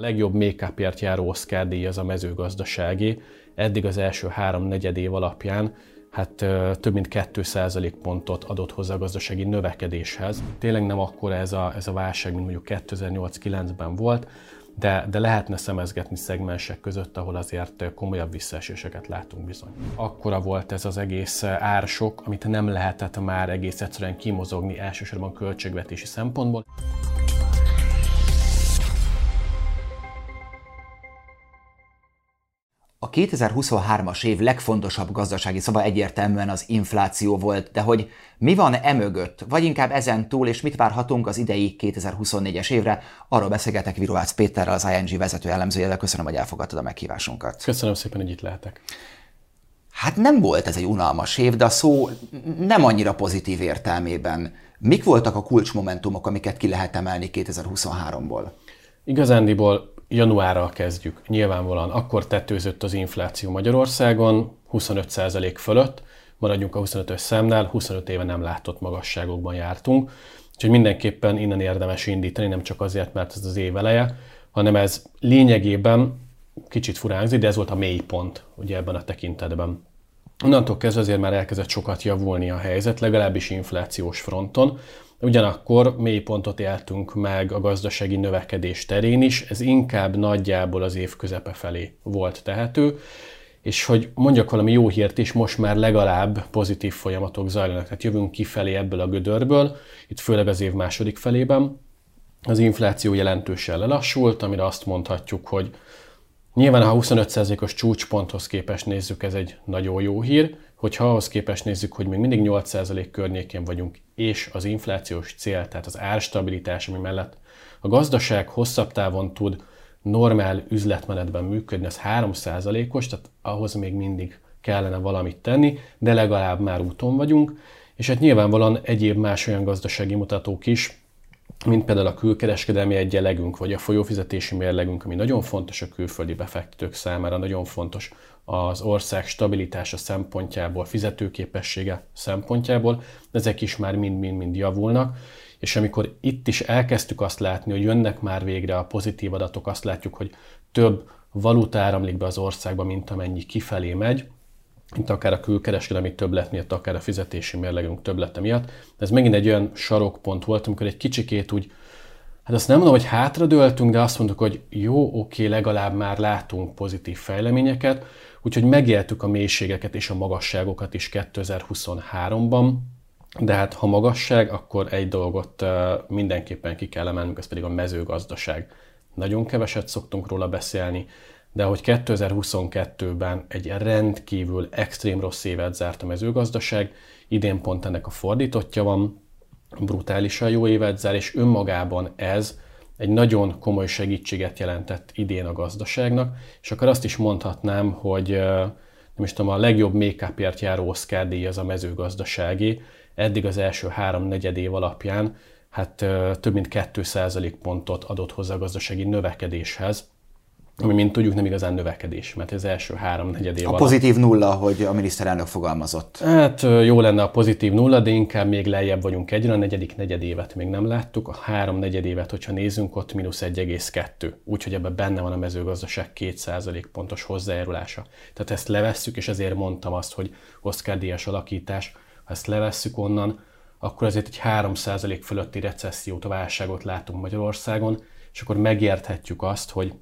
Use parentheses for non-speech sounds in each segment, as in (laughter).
Legjobb make-upért járó Oscar díj az a mezőgazdasági. Eddig az első három negyed év alapján hát több mint 2% pontot adott hozzá a gazdasági növekedéshez. Tényleg nem akkor ez a, ez a válság, mint mondjuk 2008-9-ben volt, de, de lehetne szemezgetni szegmensek között, ahol azért komolyabb visszaeséseket látunk bizony. Akkora volt ez az egész ársok, amit nem lehetett már egész egyszerűen kimozogni elsősorban költségvetési szempontból. A 2023-as év legfontosabb gazdasági szava egyértelműen az infláció volt, de hogy mi van emögött, vagy inkább ezen túl, és mit várhatunk az idei 2024-es évre, arról beszélgetek Virovácz Péterrel, az ING vezető elemzőjével. Köszönöm, hogy elfogadtad a meghívásunkat. Köszönöm szépen, hogy itt lehetek. Hát nem volt ez egy unalmas év, de a szó nem annyira pozitív értelmében. Mik voltak a kulcsmomentumok, amiket ki lehet emelni 2023-ból? Igazándiból januárral kezdjük. Nyilvánvalóan akkor tetőzött az infláció Magyarországon, 25% fölött, maradjunk a 25-ös számnál, 25 éve nem látott magasságokban jártunk, úgyhogy mindenképpen innen érdemes indítani, nem csak azért, mert ez az év eleje, hanem ez lényegében kicsit furán de ez volt a mélypont ugye ebben a tekintetben. Onnantól kezdve azért már elkezdett sokat javulni a helyzet, legalábbis inflációs fronton, Ugyanakkor mélypontot éltünk meg a gazdasági növekedés terén is, ez inkább nagyjából az év közepe felé volt tehető, és hogy mondjak valami jó hírt is, most már legalább pozitív folyamatok zajlanak, tehát jövünk kifelé ebből a gödörből, itt főleg az év második felében. Az infláció jelentősen lelassult, amire azt mondhatjuk, hogy nyilván ha 25%-os csúcsponthoz képest nézzük, ez egy nagyon jó hír, hogyha ahhoz képest nézzük, hogy még mindig 8% környékén vagyunk, és az inflációs cél, tehát az árstabilitás, ami mellett a gazdaság hosszabb távon tud normál üzletmenetben működni, az 3%-os, tehát ahhoz még mindig kellene valamit tenni, de legalább már úton vagyunk, és hát nyilvánvalóan egyéb más olyan gazdasági mutatók is, mint például a külkereskedelmi egyenlegünk, vagy a folyófizetési mérlegünk, ami nagyon fontos a külföldi befektetők számára, nagyon fontos az ország stabilitása szempontjából, fizetőképessége szempontjából, ezek is már mind-mind-mind javulnak, és amikor itt is elkezdtük azt látni, hogy jönnek már végre a pozitív adatok, azt látjuk, hogy több valuta áramlik be az országba, mint amennyi kifelé megy, mint akár a külkereskedelmi többlet miatt, akár a fizetési mérlegünk többlete miatt. Ez megint egy olyan sarokpont volt, amikor egy kicsikét úgy, hát azt nem mondom, hogy hátradőltünk, de azt mondtuk, hogy jó, oké, legalább már látunk pozitív fejleményeket, úgyhogy megéltük a mélységeket és a magasságokat is 2023-ban, de hát ha magasság, akkor egy dolgot mindenképpen ki kell emelnünk, ez pedig a mezőgazdaság. Nagyon keveset szoktunk róla beszélni, de hogy 2022-ben egy rendkívül extrém rossz évet zárt a mezőgazdaság, idén pont ennek a fordítottja van, brutálisan jó évet zár, és önmagában ez egy nagyon komoly segítséget jelentett idén a gazdaságnak, és akkor azt is mondhatnám, hogy nem is tudom, a legjobb make-upért járó Oscar díj az a mezőgazdasági. Eddig az első három negyed év alapján hát több mint 2% pontot adott hozzá a gazdasági növekedéshez, ami, mint tudjuk, nem igazán növekedés, mert az első három negyed év A pozitív nulla, hogy a miniszterelnök fogalmazott. Hát jó lenne a pozitív nulla, de inkább még lejjebb vagyunk egyre, a negyedik negyed évet még nem láttuk, a három negyed évet, hogyha nézzünk, ott mínusz 1,2. Úgyhogy ebben benne van a mezőgazdaság 2% pontos hozzájárulása. Tehát ezt levesszük, és ezért mondtam azt, hogy Oscar díjas alakítás, ha ezt levesszük onnan, akkor azért egy 3% fölötti recessziót, válságot látunk Magyarországon, és akkor megérthetjük azt, hogy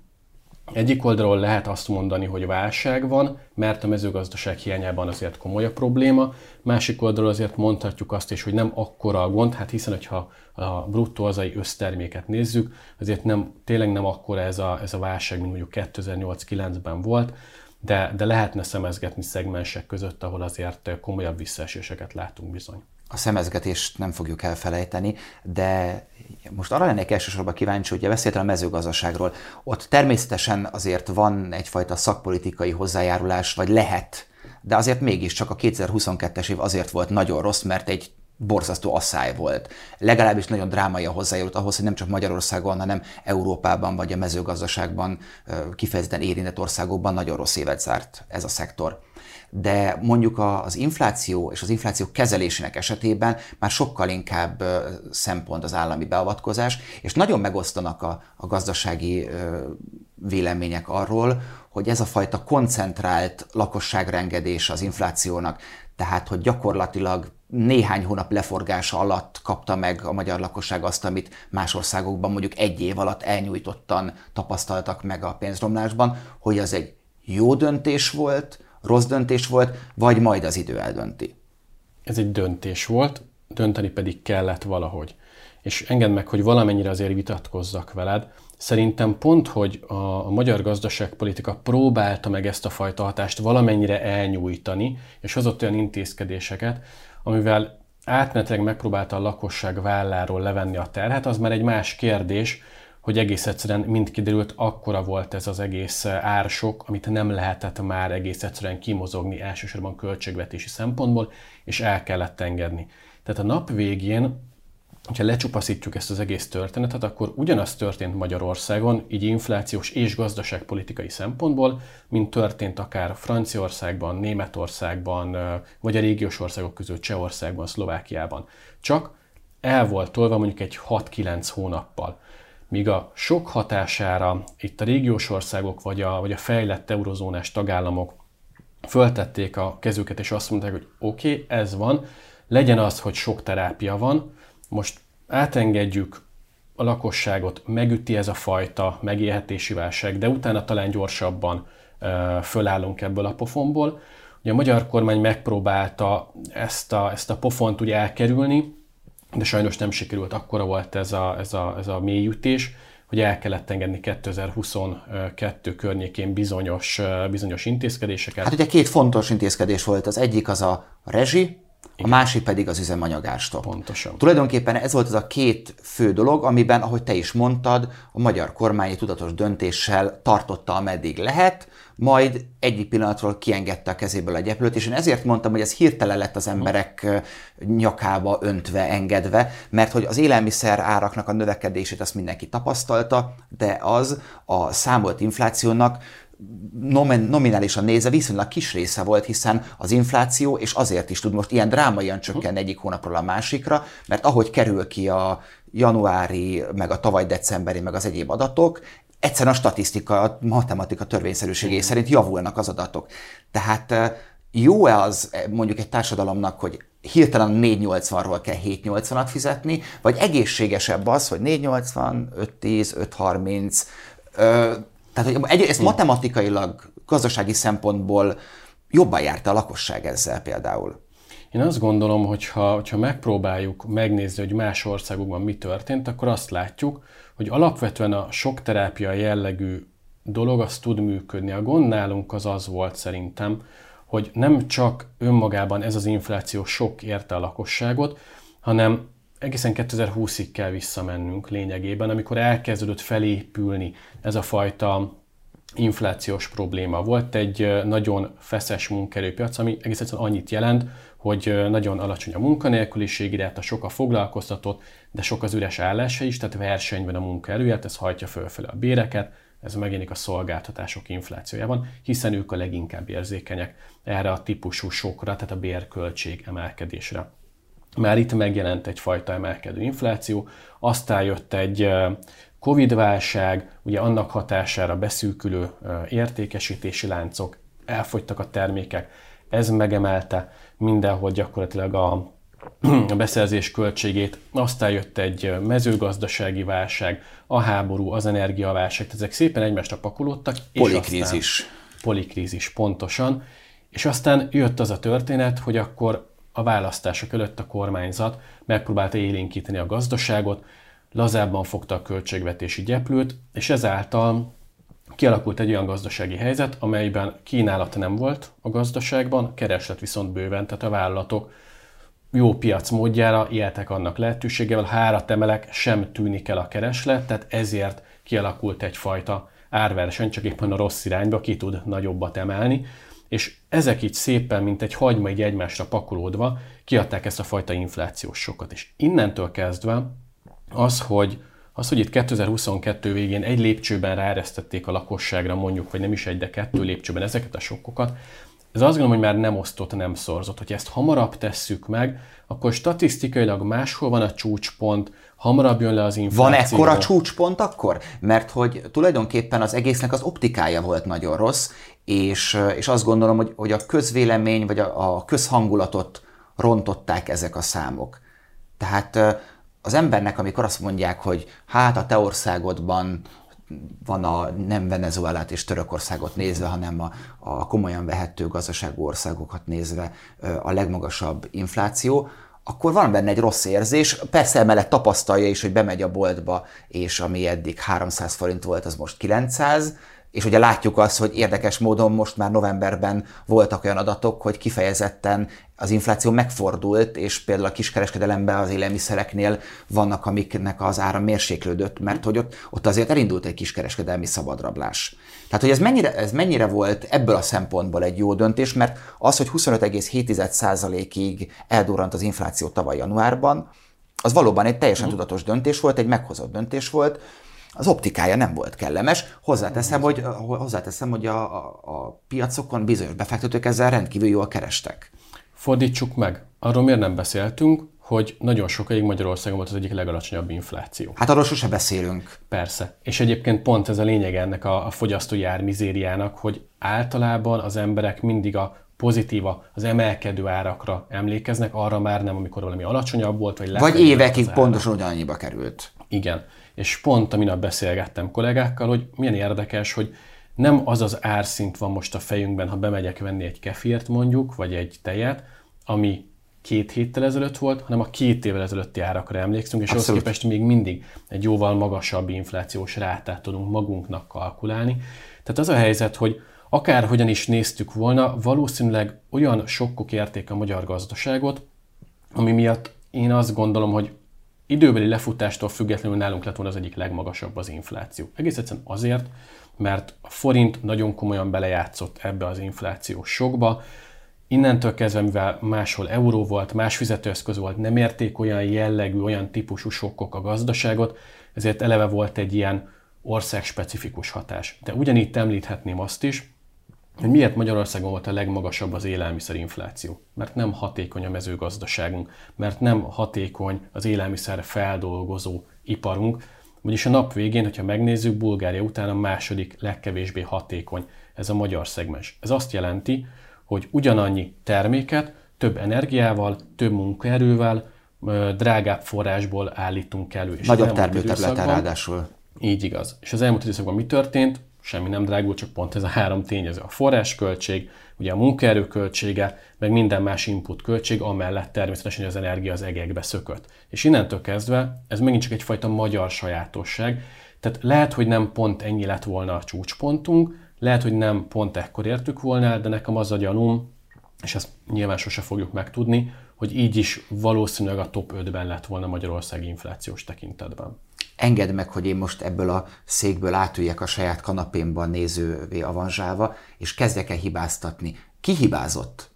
egyik oldalról lehet azt mondani, hogy válság van, mert a mezőgazdaság hiányában azért komoly a probléma, másik oldalról azért mondhatjuk azt is, hogy nem akkora a gond, hát hiszen, hogyha a bruttó hazai összterméket nézzük, azért nem, tényleg nem akkora ez a, ez a válság, mint mondjuk 2008-9-ben volt, de, de lehetne szemezgetni szegmensek között, ahol azért komolyabb visszaeséseket látunk bizony. A szemezgetést nem fogjuk elfelejteni, de most arra lennék elsősorban kíváncsi, hogy beszéltem a mezőgazdaságról. Ott természetesen azért van egyfajta szakpolitikai hozzájárulás, vagy lehet, de azért mégiscsak a 2022-es év azért volt nagyon rossz, mert egy borzasztó asszály volt. Legalábbis nagyon drámai a hozzájárult ahhoz, hogy nem csak Magyarországon, hanem Európában vagy a mezőgazdaságban kifejezetten érintett országokban nagyon rossz évet zárt ez a szektor de mondjuk az infláció és az infláció kezelésének esetében már sokkal inkább szempont az állami beavatkozás, és nagyon megosztanak a, a gazdasági vélemények arról, hogy ez a fajta koncentrált lakosságrengedés az inflációnak, tehát hogy gyakorlatilag néhány hónap leforgása alatt kapta meg a magyar lakosság azt, amit más országokban mondjuk egy év alatt elnyújtottan tapasztaltak meg a pénzromlásban, hogy az egy jó döntés volt, rossz döntés volt, vagy majd az idő eldönti? Ez egy döntés volt, dönteni pedig kellett valahogy. És engedd meg, hogy valamennyire azért vitatkozzak veled. Szerintem pont, hogy a, magyar gazdaságpolitika próbálta meg ezt a fajta hatást valamennyire elnyújtani, és hozott olyan intézkedéseket, amivel átmenetileg megpróbálta a lakosság válláról levenni a terhet, az már egy más kérdés, hogy egész egyszerűen, mint kiderült, akkora volt ez az egész ársok, amit nem lehetett már egész egyszerűen kimozogni elsősorban költségvetési szempontból, és el kellett engedni. Tehát a nap végén, ha lecsupaszítjuk ezt az egész történetet, akkor ugyanaz történt Magyarországon, így inflációs és gazdaságpolitikai szempontból, mint történt akár Franciaországban, Németországban, vagy a régiós országok között Csehországban, Szlovákiában. Csak el volt tolva mondjuk egy 6-9 hónappal míg a sok hatására itt a régiós országok vagy a, vagy a fejlett eurozónás tagállamok föltették a kezüket, és azt mondták, hogy oké, okay, ez van, legyen az, hogy sok terápia van, most átengedjük a lakosságot, megüti ez a fajta megélhetési válság, de utána talán gyorsabban fölállunk ebből a pofonból. Ugye a magyar kormány megpróbálta ezt a, ezt a pofont ugye elkerülni, de sajnos nem sikerült, akkora volt ez a, ez a, ez a mélyütés, hogy el kellett engedni 2022 környékén bizonyos, bizonyos intézkedéseket. Hát ugye két fontos intézkedés volt. Az egyik az a rezsi, igen. a másik pedig az üzemanyagárstop. Pontosan. Tulajdonképpen ez volt az a két fő dolog, amiben, ahogy te is mondtad, a magyar kormány tudatos döntéssel tartotta, ameddig lehet, majd egyik pillanatról kiengedte a kezéből a gyeplőt, és én ezért mondtam, hogy ez hirtelen lett az emberek nyakába öntve, engedve, mert hogy az élelmiszer áraknak a növekedését azt mindenki tapasztalta, de az a számolt inflációnak nominálisan nézve viszonylag kis része volt, hiszen az infláció, és azért is tud most ilyen drámaian csökkenni egyik hónapról a másikra, mert ahogy kerül ki a januári, meg a tavaly decemberi, meg az egyéb adatok, egyszerűen a statisztika, a matematika törvényszerűségé szerint javulnak az adatok. Tehát jó-e az mondjuk egy társadalomnak, hogy hirtelen 480-ról kell 780-at fizetni, vagy egészségesebb az, hogy 480, 510, 530, tehát, hogy egy, ezt matematikailag, gazdasági szempontból jobban járta a lakosság ezzel például. Én azt gondolom, hogy ha, megpróbáljuk megnézni, hogy más országokban mi történt, akkor azt látjuk, hogy alapvetően a sok terápia jellegű dolog az tud működni. A gond nálunk az az volt szerintem, hogy nem csak önmagában ez az infláció sok érte a lakosságot, hanem egészen 2020-ig kell visszamennünk lényegében, amikor elkezdődött felépülni ez a fajta inflációs probléma. Volt egy nagyon feszes munkerőpiac, ami egész egyszerűen annyit jelent, hogy nagyon alacsony a munkanélküliség, illetve sok a foglalkoztatott, de sok az üres állása is, tehát versenyben a munkaerőért, ez hajtja fölfele a béreket, ez megjelenik a szolgáltatások inflációjában, hiszen ők a leginkább érzékenyek erre a típusú sokra, tehát a bérköltség emelkedésre. Már itt megjelent egyfajta emelkedő infláció, aztán jött egy Covid-válság, ugye annak hatására beszűkülő értékesítési láncok, elfogytak a termékek, ez megemelte mindenhol gyakorlatilag a, a beszerzés költségét, aztán jött egy mezőgazdasági válság, a háború, az energiaválság, ezek szépen egymásra pakolódtak. Polikrízis. polikrízis, pontosan. És aztán jött az a történet, hogy akkor a választások előtt a kormányzat megpróbálta élénkíteni a gazdaságot, lazábban fogta a költségvetési gyeplőt, és ezáltal kialakult egy olyan gazdasági helyzet, amelyben kínálat nem volt a gazdaságban, kereslet viszont bőven, tehát a vállalatok jó piac módjára éltek annak lehetőségével, ha árat emelek, sem tűnik el a kereslet, tehát ezért kialakult egyfajta árverseny, csak éppen a rossz irányba ki tud nagyobbat emelni. És ezek így szépen, mint egy hagyma így egymásra pakolódva, kiadták ezt a fajta inflációs sokat. És innentől kezdve az, hogy az, hogy itt 2022 végén egy lépcsőben ráeresztették a lakosságra mondjuk, vagy nem is egy, de kettő lépcsőben ezeket a sokkokat, ez azt gondolom, hogy már nem osztott, nem szorzott. Hogyha ezt hamarabb tesszük meg, akkor statisztikailag máshol van a csúcspont, hamarabb jön le az infláció. Van ekkora csúcspont akkor? Mert hogy tulajdonképpen az egésznek az optikája volt nagyon rossz, és, és azt gondolom, hogy, hogy a közvélemény vagy a, a közhangulatot rontották ezek a számok. Tehát az embernek, amikor azt mondják, hogy hát a te országodban van a nem Venezuelát és Törökországot nézve, hanem a, a komolyan vehető gazdaságú országokat nézve a legmagasabb infláció, akkor van benne egy rossz érzés. Persze emellett tapasztalja is, hogy bemegy a boltba, és ami eddig 300 forint volt, az most 900, és ugye látjuk azt, hogy érdekes módon most már novemberben voltak olyan adatok, hogy kifejezetten az infláció megfordult, és például a kiskereskedelemben az élelmiszereknél vannak, amiknek az ára mérséklődött, mert hogy ott, ott azért elindult egy kiskereskedelmi szabadrablás. Tehát, hogy ez mennyire, ez mennyire volt ebből a szempontból egy jó döntés, mert az, hogy 25,7%-ig eldurrant az infláció tavaly januárban, az valóban egy teljesen tudatos döntés volt, egy meghozott döntés volt, az optikája nem volt kellemes. Hozzáteszem, hogy, hozzáteszem, hogy a, a, a piacokon bizonyos befektetők ezzel rendkívül jól kerestek. Fordítsuk meg. Arról miért nem beszéltünk, hogy nagyon sokáig Magyarországon volt az egyik legalacsonyabb infláció. Hát arról sose beszélünk. Persze. És egyébként pont ez a lényeg ennek a, a fogyasztói ár mizériának, hogy általában az emberek mindig a pozitíva, az emelkedő árakra emlékeznek, arra már nem, amikor valami alacsonyabb volt, vagy Vagy évekig pontosan ugyanannyiba került. Igen. És pont a minap beszélgettem kollégákkal, hogy milyen érdekes, hogy nem az az árszint van most a fejünkben, ha bemegyek venni egy kefírt mondjuk, vagy egy tejet, ami két héttel ezelőtt volt, hanem a két évvel ezelőtti árakra emlékszünk, és ahhoz képest még mindig egy jóval magasabb inflációs rátát tudunk magunknak kalkulálni. Tehát az a helyzet, hogy akárhogyan is néztük volna, valószínűleg olyan sokkok érték a magyar gazdaságot, ami miatt én azt gondolom, hogy időbeli lefutástól függetlenül nálunk lett volna az egyik legmagasabb az infláció. Egész egyszerűen azért, mert a forint nagyon komolyan belejátszott ebbe az inflációs sokba. Innentől kezdve, mivel máshol euró volt, más fizetőeszköz volt, nem érték olyan jellegű, olyan típusú sokkok a gazdaságot, ezért eleve volt egy ilyen országspecifikus hatás. De ugyanígy említhetném azt is, hogy miért Magyarországon volt a legmagasabb az élelmiszerinfláció. Mert nem hatékony a mezőgazdaságunk, mert nem hatékony az élelmiszer feldolgozó iparunk, vagyis a nap végén, hogyha megnézzük, Bulgária után a második legkevésbé hatékony ez a magyar szegmens. Ez azt jelenti, hogy ugyanannyi terméket több energiával, több munkaerővel, drágább forrásból állítunk elő. És Nagyobb termőterületen ráadásul. Így igaz. És az elmúlt időszakban mi történt? Semmi nem drágul, csak pont ez a három tényező. A forrásköltség, ugye a munkaerő költsége, meg minden más input költség, amellett természetesen az energia az egekbe szökött. És innentől kezdve ez megint csak egyfajta magyar sajátosság. Tehát lehet, hogy nem pont ennyi lett volna a csúcspontunk, lehet, hogy nem pont ekkor értük volna, de nekem az a gyanúm, és ezt nyilván sose fogjuk megtudni, hogy így is valószínűleg a top 5-ben lett volna Magyarország inflációs tekintetben engedd meg, hogy én most ebből a székből átüljek a saját kanapémban nézővé avanzsálva, és kezdjek el hibáztatni. Ki hibázott?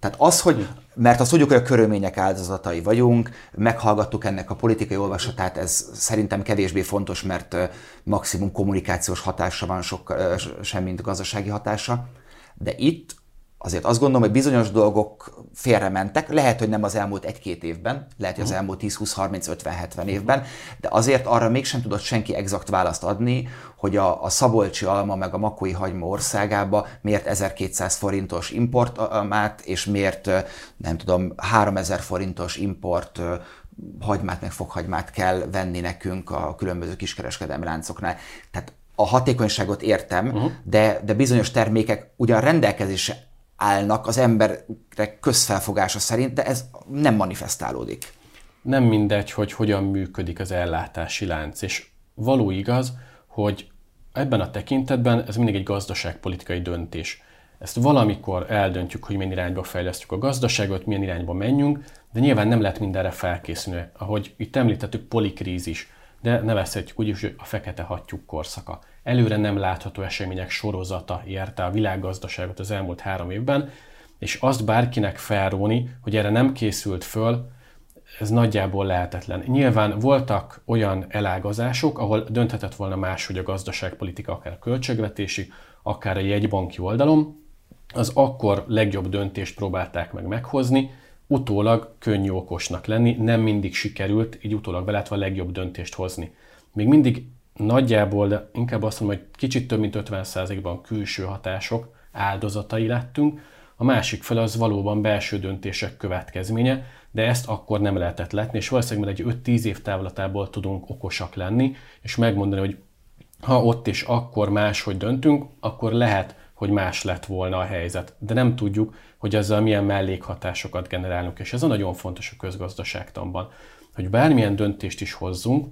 Tehát az, hogy, mert azt tudjuk, hogy a körülmények áldozatai vagyunk, meghallgattuk ennek a politikai olvasatát, ez szerintem kevésbé fontos, mert maximum kommunikációs hatása van sok, sem, mint gazdasági hatása. De itt azért azt gondolom, hogy bizonyos dolgok félrementek, lehet, hogy nem az elmúlt egy-két évben, lehet, hogy az mhm. elmúlt 10-20-30-50-70 évben, de azért arra mégsem tudott senki exakt választ adni, hogy a, a Szabolcsi alma meg a makói hagyma országába miért 1200 forintos importmát, és miért nem tudom, 3000 forintos import hagymát, meg fokhagymát kell venni nekünk a különböző kiskereskedelmi láncoknál. Tehát a hatékonyságot értem, uh-huh. de, de bizonyos termékek ugyan rendelkezésre állnak az emberek közfelfogása szerint, de ez nem manifestálódik. Nem mindegy, hogy hogyan működik az ellátási lánc, és való igaz, hogy ebben a tekintetben ez mindig egy gazdaságpolitikai döntés. Ezt valamikor eldöntjük, hogy milyen irányba fejlesztjük a gazdaságot, milyen irányba menjünk, de nyilván nem lehet mindenre felkészülni. Ahogy itt említettük, polikrízis, de nevezhetjük úgy is, hogy a fekete hattyúk korszaka előre nem látható események sorozata érte a világgazdaságot az elmúlt három évben, és azt bárkinek felróni, hogy erre nem készült föl, ez nagyjából lehetetlen. Nyilván voltak olyan elágazások, ahol dönthetett volna máshogy a gazdaságpolitika, akár a költségvetési, akár a jegybanki oldalon, az akkor legjobb döntést próbálták meg meghozni, utólag könnyű okosnak lenni, nem mindig sikerült, így utólag belátva a legjobb döntést hozni. Még mindig nagyjából, inkább azt mondom, hogy kicsit több mint 50%-ban külső hatások áldozatai lettünk, a másik fel az valóban belső döntések következménye, de ezt akkor nem lehetett letni, és valószínűleg egy 5-10 év távlatából tudunk okosak lenni, és megmondani, hogy ha ott és akkor máshogy döntünk, akkor lehet, hogy más lett volna a helyzet. De nem tudjuk, hogy ezzel milyen mellékhatásokat generálunk, és ez a nagyon fontos a közgazdaságtanban, hogy bármilyen döntést is hozzunk,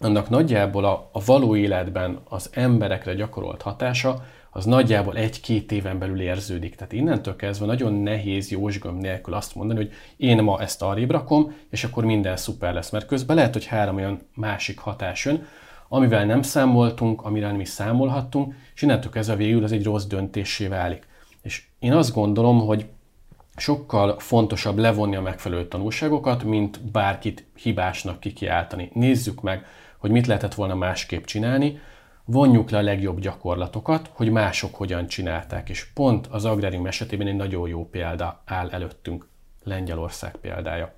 annak nagyjából a, a való életben az emberekre gyakorolt hatása az nagyjából egy-két éven belül érződik. Tehát innentől kezdve nagyon nehéz jósgöm nélkül azt mondani, hogy én ma ezt arrébb rakom, és akkor minden szuper lesz. Mert közben lehet, hogy három olyan másik hatás jön, amivel nem számoltunk, amire is számolhattunk, és innentől kezdve végül ez egy rossz döntésé válik. És én azt gondolom, hogy sokkal fontosabb levonni a megfelelő tanulságokat, mint bárkit hibásnak kikiáltani. Nézzük meg, hogy mit lehetett volna másképp csinálni, vonjuk le a legjobb gyakorlatokat, hogy mások hogyan csinálták. És pont az agrárium esetében egy nagyon jó példa áll előttünk, Lengyelország példája.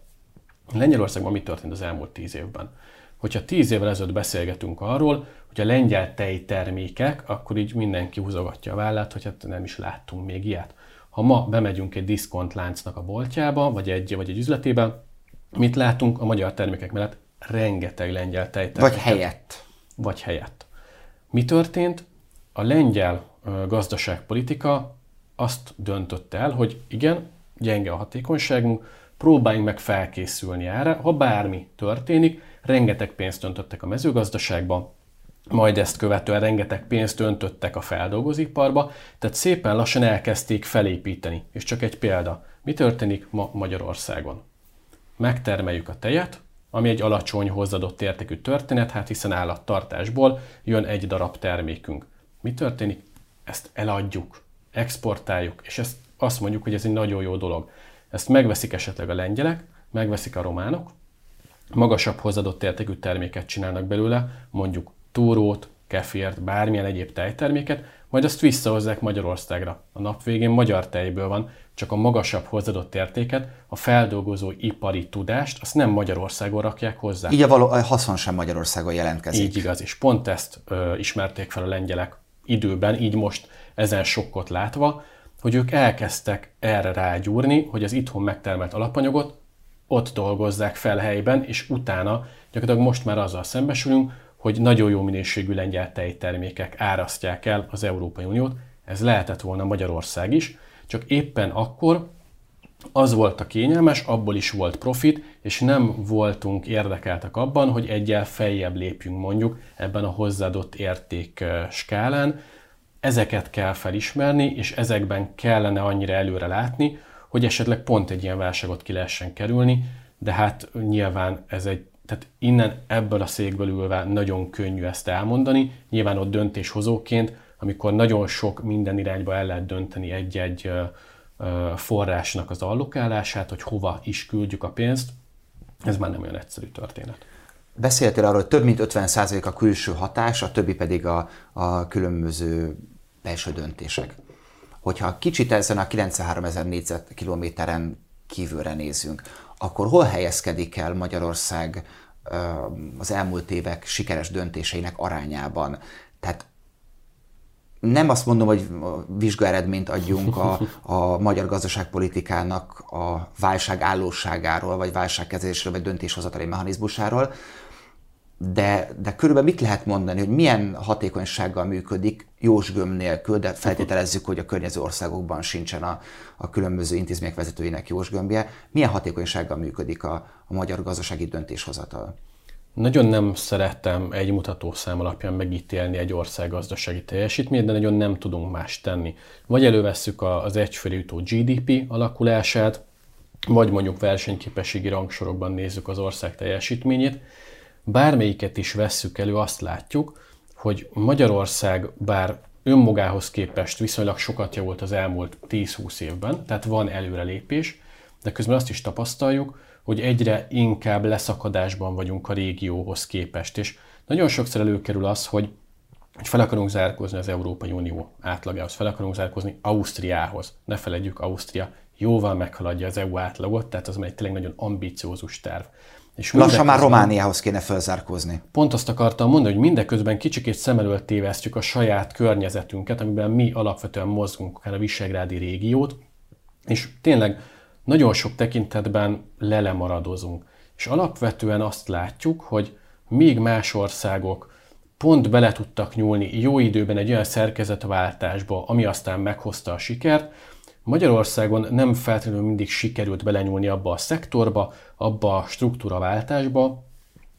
Lengyelországban mi történt az elmúlt tíz évben? Hogyha tíz évvel ezelőtt beszélgetünk arról, hogy a lengyel tejtermékek, akkor így mindenki húzogatja a vállát, hogy hát nem is láttunk még ilyet. Ha ma bemegyünk egy diszkont láncnak a boltjába, vagy egy, vagy egy üzletébe, mit látunk a magyar termékek mellett? Rengeteg lengyel tejterméket. Vagy helyett. Vagy helyett. Mi történt? A lengyel gazdaságpolitika azt döntött el, hogy igen, gyenge a hatékonyságunk, próbáljunk meg felkészülni erre, ha bármi történik, rengeteg pénzt öntöttek a mezőgazdaságba, majd ezt követően rengeteg pénzt öntöttek a feldolgozóiparba, tehát szépen lassan elkezdték felépíteni. És csak egy példa, mi történik ma Magyarországon? Megtermeljük a tejet, ami egy alacsony hozzáadott értékű történet, hát hiszen állattartásból jön egy darab termékünk. Mi történik? Ezt eladjuk, exportáljuk, és ezt azt mondjuk, hogy ez egy nagyon jó dolog. Ezt megveszik esetleg a lengyelek, megveszik a románok, magasabb hozzáadott értékű terméket csinálnak belőle, mondjuk túrót, kefért, bármilyen egyéb tejterméket, majd azt visszahozzák Magyarországra. A nap végén magyar tejből van, csak a magasabb hozzáadott értéket, a feldolgozó ipari tudást, azt nem Magyarországon rakják hozzá. Így a, való, a haszon sem Magyarországon jelentkezik. Így igaz, és pont ezt ö, ismerték fel a lengyelek időben, így most ezen sokkot látva, hogy ők elkezdtek erre rágyúrni, hogy az itthon megtermelt alapanyagot ott dolgozzák fel helyben, és utána gyakorlatilag most már azzal szembesülünk, hogy nagyon jó minőségű lengyel tejtermékek árasztják el az Európai Uniót. Ez lehetett volna Magyarország is, csak éppen akkor az volt a kényelmes, abból is volt profit, és nem voltunk érdekeltek abban, hogy egyel feljebb lépjünk mondjuk ebben a hozzáadott érték skálán. Ezeket kell felismerni, és ezekben kellene annyira előre látni, hogy esetleg pont egy ilyen válságot ki lehessen kerülni, de hát nyilván ez egy, tehát innen ebből a székből ülve nagyon könnyű ezt elmondani, nyilván ott döntéshozóként, amikor nagyon sok minden irányba el lehet dönteni egy-egy forrásnak az allokálását, hogy hova is küldjük a pénzt, ez már nem olyan egyszerű történet. Beszéltél arról, hogy több mint 50% a külső hatás, a többi pedig a, a különböző belső döntések. Hogyha kicsit ezen a 93 ezer négyzetkilométeren kívülre nézünk, akkor hol helyezkedik el Magyarország az elmúlt évek sikeres döntéseinek arányában? Tehát nem azt mondom, hogy vizsgaeredményt adjunk a, (laughs) a magyar gazdaságpolitikának a válság állóságáról, vagy válságkezelésről, vagy döntéshozatali mechanizmusáról, de, de körülbelül mit lehet mondani, hogy milyen hatékonysággal működik jósgöm nélkül, de feltételezzük, hogy a környező országokban sincsen a, a különböző intézmények vezetőinek jósgömbje. Milyen hatékonysággal működik a, a magyar gazdasági döntéshozatal? Nagyon nem szerettem egy mutatószám alapján megítélni egy ország gazdasági teljesítményt, de nagyon nem tudunk más tenni. Vagy elővesszük az egyfőre jutó GDP alakulását, vagy mondjuk versenyképességi rangsorokban nézzük az ország teljesítményét. Bármelyiket is vesszük elő, azt látjuk, hogy Magyarország bár önmagához képest viszonylag sokat javult az elmúlt 10-20 évben, tehát van előrelépés, de közben azt is tapasztaljuk, hogy egyre inkább leszakadásban vagyunk a régióhoz képest. És nagyon sokszor előkerül az, hogy hogy fel akarunk zárkózni az Európai Unió átlagához, fel akarunk zárkózni Ausztriához. Ne felejtjük, Ausztria jóval meghaladja az EU átlagot, tehát az egy tényleg nagyon ambiciózus terv. És Lassan már Romániához kéne felzárkózni. Pont azt akartam mondani, hogy mindeközben kicsikét szem előtt tévesztjük a saját környezetünket, amiben mi alapvetően mozgunk, akár a Visegrádi régiót, és tényleg nagyon sok tekintetben lelemaradozunk. És alapvetően azt látjuk, hogy még más országok pont bele tudtak nyúlni jó időben egy olyan szerkezetváltásba, ami aztán meghozta a sikert, Magyarországon nem feltétlenül mindig sikerült belenyúlni abba a szektorba, abba a struktúraváltásba,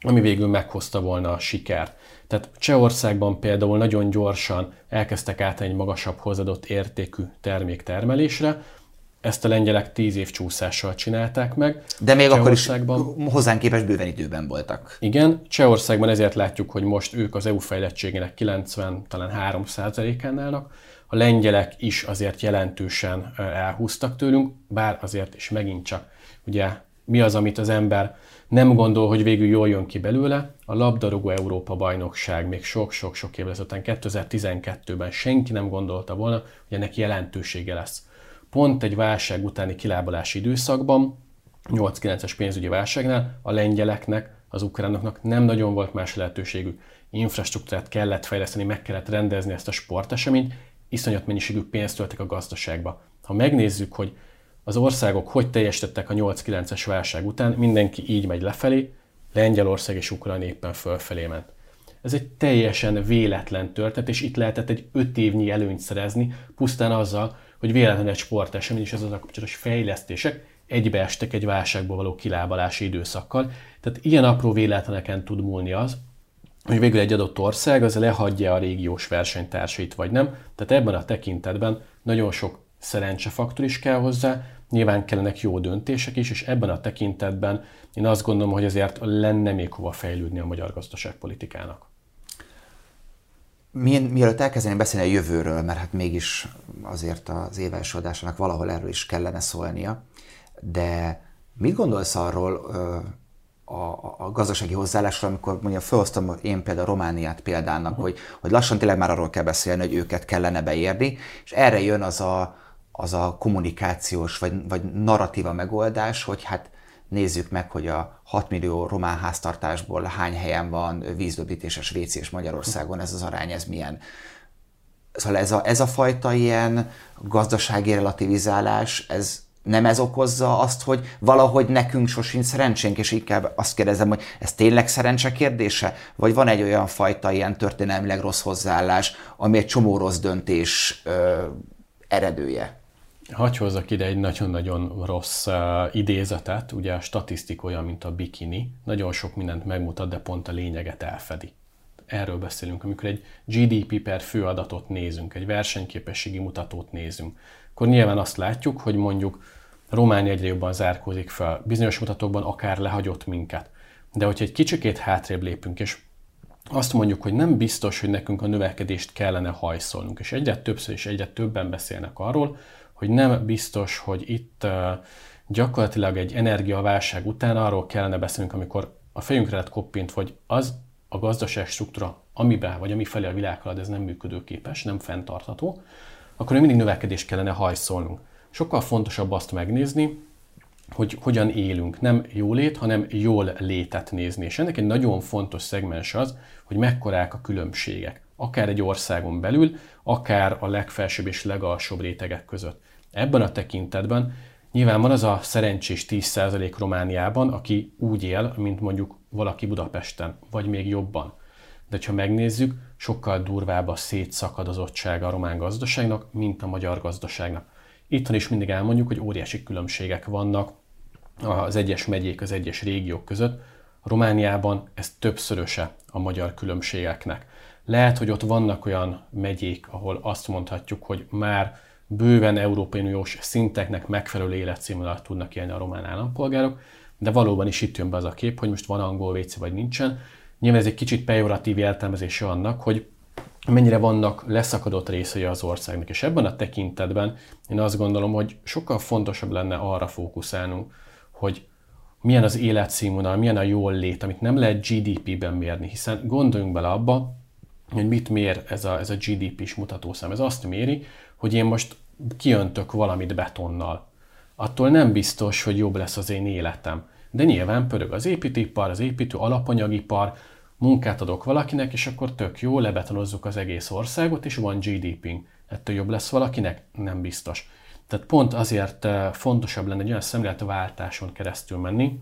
ami végül meghozta volna a sikert. Tehát Csehországban például nagyon gyorsan elkezdtek át egy magasabb hozadott értékű terméktermelésre, ezt a lengyelek tíz év csúszással csinálták meg. De még akkor is hozzánk képest bőven időben voltak. Igen, Csehországban ezért látjuk, hogy most ők az EU fejlettségének 90, talán 3 án állnak. A lengyelek is azért jelentősen elhúztak tőlünk, bár azért is megint csak ugye mi az, amit az ember nem gondol, hogy végül jól jön ki belőle. A labdarúgó Európa bajnokság még sok-sok-sok évvel ezután 2012-ben senki nem gondolta volna, hogy ennek jelentősége lesz pont egy válság utáni kilábalási időszakban, 8-9-es pénzügyi válságnál a lengyeleknek, az ukránoknak nem nagyon volt más lehetőségük. Infrastruktúrát kellett fejleszteni, meg kellett rendezni ezt a sporteseményt, iszonyat mennyiségű pénzt töltek a gazdaságba. Ha megnézzük, hogy az országok hogy teljesítettek a 8-9-es válság után, mindenki így megy lefelé, Lengyelország és Ukrajna éppen fölfelé ment. Ez egy teljesen véletlen történet, és itt lehetett egy 5 évnyi előnyt szerezni, pusztán azzal, hogy véletlenül egy sportesemény és ez az a kapcsolatos fejlesztések egybeestek egy válságból való kilábalási időszakkal. Tehát ilyen apró véletleneken tud múlni az, hogy végül egy adott ország az lehagyja a régiós versenytársait, vagy nem. Tehát ebben a tekintetben nagyon sok szerencsefaktor is kell hozzá, nyilván kellenek jó döntések is, és ebben a tekintetben én azt gondolom, hogy azért lenne még hova fejlődni a magyar gazdaságpolitikának. Mi, mielőtt elkezdeném beszélni a jövőről, mert hát mégis azért az éves adásának valahol erről is kellene szólnia, de mit gondolsz arról a, a gazdasági hozzáállásról, amikor mondja, felhoztam én például Romániát példának, uh-huh. hogy, hogy lassan tényleg már arról kell beszélni, hogy őket kellene beérni, és erre jön az a, az a kommunikációs vagy, vagy narratíva megoldás, hogy hát nézzük meg, hogy a 6 millió román háztartásból hány helyen van vízdobítéses WC és Magyarországon ez az arány, ez milyen. Szóval ez a, ez a fajta ilyen gazdasági relativizálás, ez nem ez okozza azt, hogy valahogy nekünk sosincs szerencsénk, és inkább azt kérdezem, hogy ez tényleg szerencse kérdése? Vagy van egy olyan fajta ilyen történelmileg rossz hozzáállás, ami egy csomó rossz döntés ö, eredője? Hagy hozzak ide egy nagyon-nagyon rossz uh, idézetet, ugye a statisztika olyan, mint a bikini, nagyon sok mindent megmutat, de pont a lényeget elfedi. Erről beszélünk, amikor egy GDP per főadatot nézünk, egy versenyképességi mutatót nézünk, akkor nyilván azt látjuk, hogy mondjuk Románia egyre jobban zárkózik fel, bizonyos mutatókban akár lehagyott minket. De hogyha egy kicsikét hátrébb lépünk, és azt mondjuk, hogy nem biztos, hogy nekünk a növekedést kellene hajszolnunk, és egyre többször és egyre többen beszélnek arról, hogy nem biztos, hogy itt gyakorlatilag egy energiaválság után arról kellene beszélnünk, amikor a fejünkre lett koppint, hogy az a gazdaság struktúra, amiben vagy ami felé a világ halad, ez nem működőképes, nem fenntartható, akkor még mindig növekedést kellene hajszolnunk. Sokkal fontosabb azt megnézni, hogy hogyan élünk. Nem jólét, hanem jól létet nézni. És ennek egy nagyon fontos szegmens az, hogy mekkorák a különbségek. Akár egy országon belül, akár a legfelsőbb és legalsóbb rétegek között. Ebben a tekintetben nyilván van az a szerencsés 10% Romániában, aki úgy él, mint mondjuk valaki Budapesten, vagy még jobban. De ha megnézzük, sokkal durvább a szétszakadozottsága a román gazdaságnak, mint a magyar gazdaságnak. Itthon is mindig elmondjuk, hogy óriási különbségek vannak az egyes megyék, az egyes régiók között. Romániában ez többszöröse a magyar különbségeknek. Lehet, hogy ott vannak olyan megyék, ahol azt mondhatjuk, hogy már bőven Európai Uniós szinteknek megfelelő életszínvonalat tudnak élni a román állampolgárok, de valóban is itt jön be az a kép, hogy most van angol WC vagy nincsen. Nyilván ez egy kicsit pejoratív értelmezése annak, hogy mennyire vannak leszakadott részei az országnak. És ebben a tekintetben én azt gondolom, hogy sokkal fontosabb lenne arra fókuszálnunk, hogy milyen az életszínvonal, milyen a jól lét, amit nem lehet GDP-ben mérni, hiszen gondoljunk bele abba, hogy mit mér ez a, ez a GDP-s mutatószám. Ez azt méri, hogy én most kiöntök valamit betonnal. Attól nem biztos, hogy jobb lesz az én életem. De nyilván pörög az építőipar, az építő alapanyagipar, munkát adok valakinek, és akkor tök jó, lebetonozzuk az egész országot, és van GDP-nk. Ettől jobb lesz valakinek? Nem biztos. Tehát pont azért eh, fontosabb lenne egy olyan szemléletváltáson keresztül menni,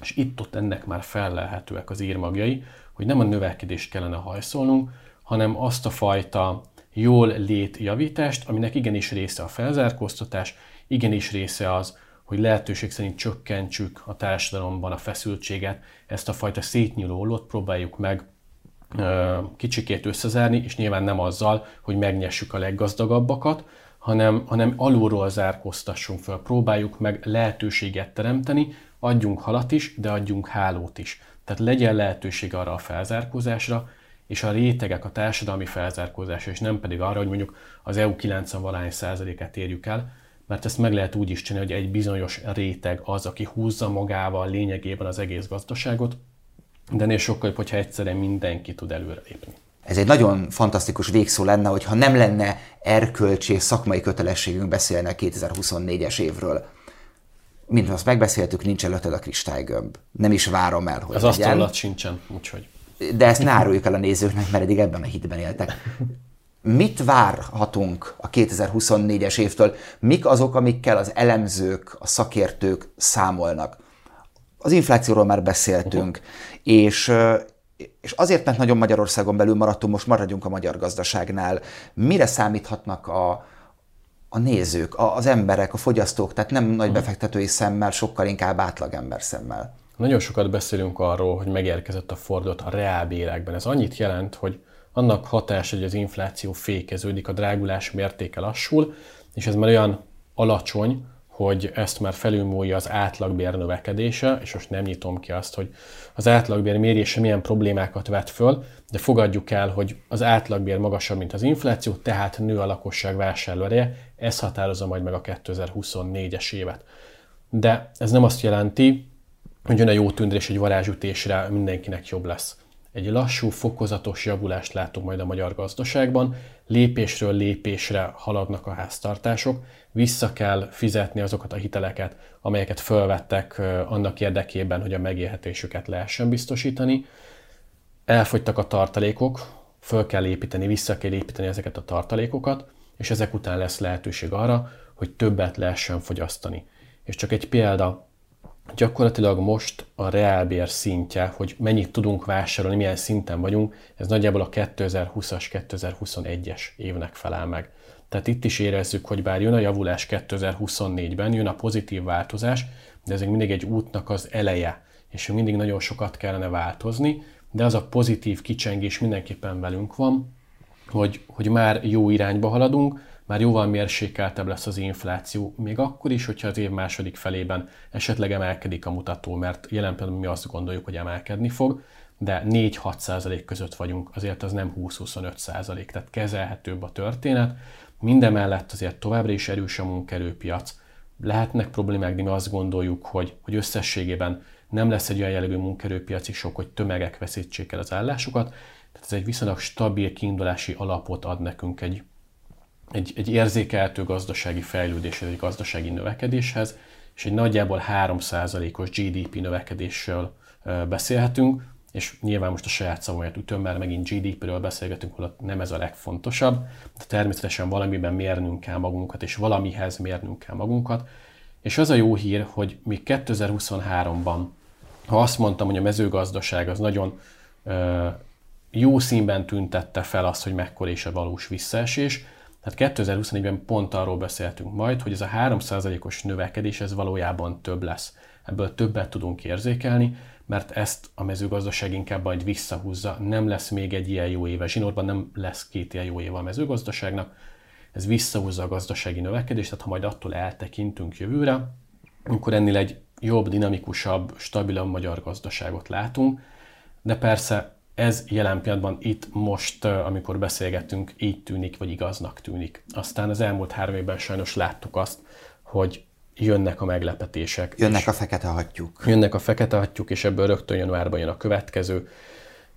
és itt-ott ennek már fellelhetőek az írmagjai, hogy nem a növekedést kellene hajszolnunk, hanem azt a fajta jól lét javítást, aminek igenis része a felzárkóztatás, igenis része az, hogy lehetőség szerint csökkentsük a társadalomban a feszültséget, ezt a fajta szétnyúló ollót próbáljuk meg kicsikét összezárni, és nyilván nem azzal, hogy megnyessük a leggazdagabbakat, hanem, hanem alulról zárkóztassunk föl, próbáljuk meg lehetőséget teremteni, adjunk halat is, de adjunk hálót is. Tehát legyen lehetőség arra a felzárkózásra, és a rétegek a társadalmi felzárkózásra, és nem pedig arra, hogy mondjuk az EU 90 valány százalékát érjük el, mert ezt meg lehet úgy is csinálni, hogy egy bizonyos réteg az, aki húzza magával lényegében az egész gazdaságot, de ennél sokkal jobb, hogyha egyszerűen mindenki tud előrelépni. Ez egy nagyon fantasztikus végszó lenne, hogyha nem lenne erkölcsi szakmai kötelességünk beszélne 2024-es évről. Mint azt megbeszéltük, nincs előtted a kristálygömb. Nem is várom el, hogy Az asztal alatt sincsen, úgyhogy. De ezt ne áruljuk el a nézőknek, mert eddig ebben a hitben éltek. Mit várhatunk a 2024-es évtől? Mik azok, amikkel az elemzők, a szakértők számolnak? Az inflációról már beszéltünk, uh-huh. és, és azért, mert nagyon Magyarországon belül maradtunk, most maradjunk a magyar gazdaságnál. Mire számíthatnak a, a nézők, a, az emberek, a fogyasztók, tehát nem nagy uh-huh. befektetői szemmel, sokkal inkább átlagember szemmel? Nagyon sokat beszélünk arról, hogy megérkezett a fordulat a reálbérekben. Ez annyit jelent, hogy annak hatása, hogy az infláció fékeződik, a drágulás mértéke lassul, és ez már olyan alacsony, hogy ezt már felülmúlja az átlagbér növekedése, és most nem nyitom ki azt, hogy az átlagbér mérése milyen problémákat vet föl, de fogadjuk el, hogy az átlagbér magasabb, mint az infláció, tehát nő a lakosság vásárlóereje, ez határozza majd meg a 2024-es évet. De ez nem azt jelenti, hogy jön a jó tündre és egy varázsütésre mindenkinek jobb lesz egy lassú, fokozatos javulást látunk majd a magyar gazdaságban, lépésről lépésre haladnak a háztartások, vissza kell fizetni azokat a hiteleket, amelyeket fölvettek annak érdekében, hogy a megélhetésüket lehessen biztosítani. Elfogytak a tartalékok, föl kell építeni, vissza kell építeni ezeket a tartalékokat, és ezek után lesz lehetőség arra, hogy többet lehessen fogyasztani. És csak egy példa, gyakorlatilag most a reálbér szintje, hogy mennyit tudunk vásárolni, milyen szinten vagyunk, ez nagyjából a 2020-as, 2021-es évnek felel meg. Tehát itt is érezzük, hogy bár jön a javulás 2024-ben, jön a pozitív változás, de ez még mindig egy útnak az eleje, és mindig nagyon sokat kellene változni, de az a pozitív kicsengés mindenképpen velünk van, hogy, hogy már jó irányba haladunk, már jóval mérsékeltebb lesz az infláció, még akkor is, hogyha az év második felében esetleg emelkedik a mutató, mert jelen pillanatban mi azt gondoljuk, hogy emelkedni fog, de 4-6 százalék között vagyunk, azért az nem 20-25 százalék, tehát kezelhetőbb a történet. Mindemellett azért továbbra is erős a munkerőpiac. Lehetnek problémák, de mi azt gondoljuk, hogy, hogy összességében nem lesz egy olyan jellegű munkerőpiaci sok, hogy tömegek veszítsék el az állásukat, tehát ez egy viszonylag stabil kiindulási alapot ad nekünk egy egy, egy érzékeltő gazdasági fejlődéshez, egy gazdasági növekedéshez, és egy nagyjából 3%-os GDP növekedésről beszélhetünk, és nyilván most a saját szavamat ütöm, mert megint GDP-ről beszélgetünk, holott nem ez a legfontosabb, de természetesen valamiben mérnünk kell magunkat, és valamihez mérnünk kell magunkat. És az a jó hír, hogy még 2023-ban, ha azt mondtam, hogy a mezőgazdaság az nagyon jó színben tüntette fel azt, hogy mekkora is a valós visszaesés, tehát 2024-ben pont arról beszéltünk majd, hogy ez a 3%-os növekedés ez valójában több lesz. Ebből többet tudunk érzékelni, mert ezt a mezőgazdaság inkább majd visszahúzza. Nem lesz még egy ilyen jó éve. Zsinórban nem lesz két ilyen jó éve a mezőgazdaságnak. Ez visszahúzza a gazdasági növekedést, tehát ha majd attól eltekintünk jövőre, akkor ennél egy jobb, dinamikusabb, stabilabb magyar gazdaságot látunk. de persze ez jelen pillanatban itt most, amikor beszélgetünk, így tűnik, vagy igaznak tűnik. Aztán az elmúlt három évben sajnos láttuk azt, hogy jönnek a meglepetések. Jönnek a fekete hattyúk. Jönnek a fekete hattyúk, és ebből rögtön januárban jön a következő.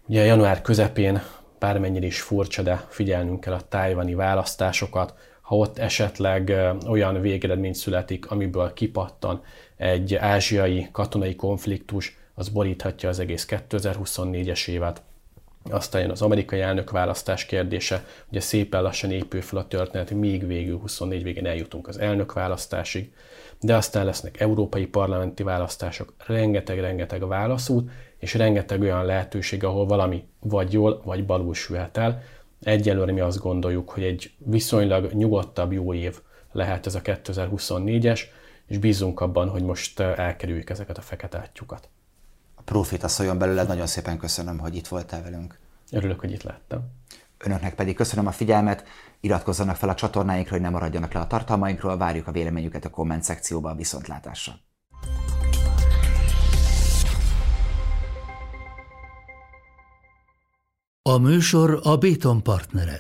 Ugye január közepén, bármennyire is furcsa, de figyelnünk kell a tájvani választásokat, ha ott esetleg olyan végeredmény születik, amiből kipattan egy ázsiai katonai konfliktus, az boríthatja az egész 2024-es évet. Aztán jön az amerikai elnökválasztás kérdése, ugye szépen lassan épül fel a történet, még végül 24 végén eljutunk az elnökválasztásig, de aztán lesznek európai parlamenti választások, rengeteg-rengeteg válaszút, és rengeteg olyan lehetőség, ahol valami vagy jól, vagy balul sülhet el. Egyelőre mi azt gondoljuk, hogy egy viszonylag nyugodtabb jó év lehet ez a 2024-es, és bízunk abban, hogy most elkerüljük ezeket a fekete átyukat profita szóljon belőle. Nagyon szépen köszönöm, hogy itt voltál velünk. Örülök, hogy itt láttam. Önöknek pedig köszönöm a figyelmet, iratkozzanak fel a csatornáinkra, hogy ne maradjanak le a tartalmainkról, várjuk a véleményüket a komment szekcióban a viszontlátásra. A műsor a Béton partnere.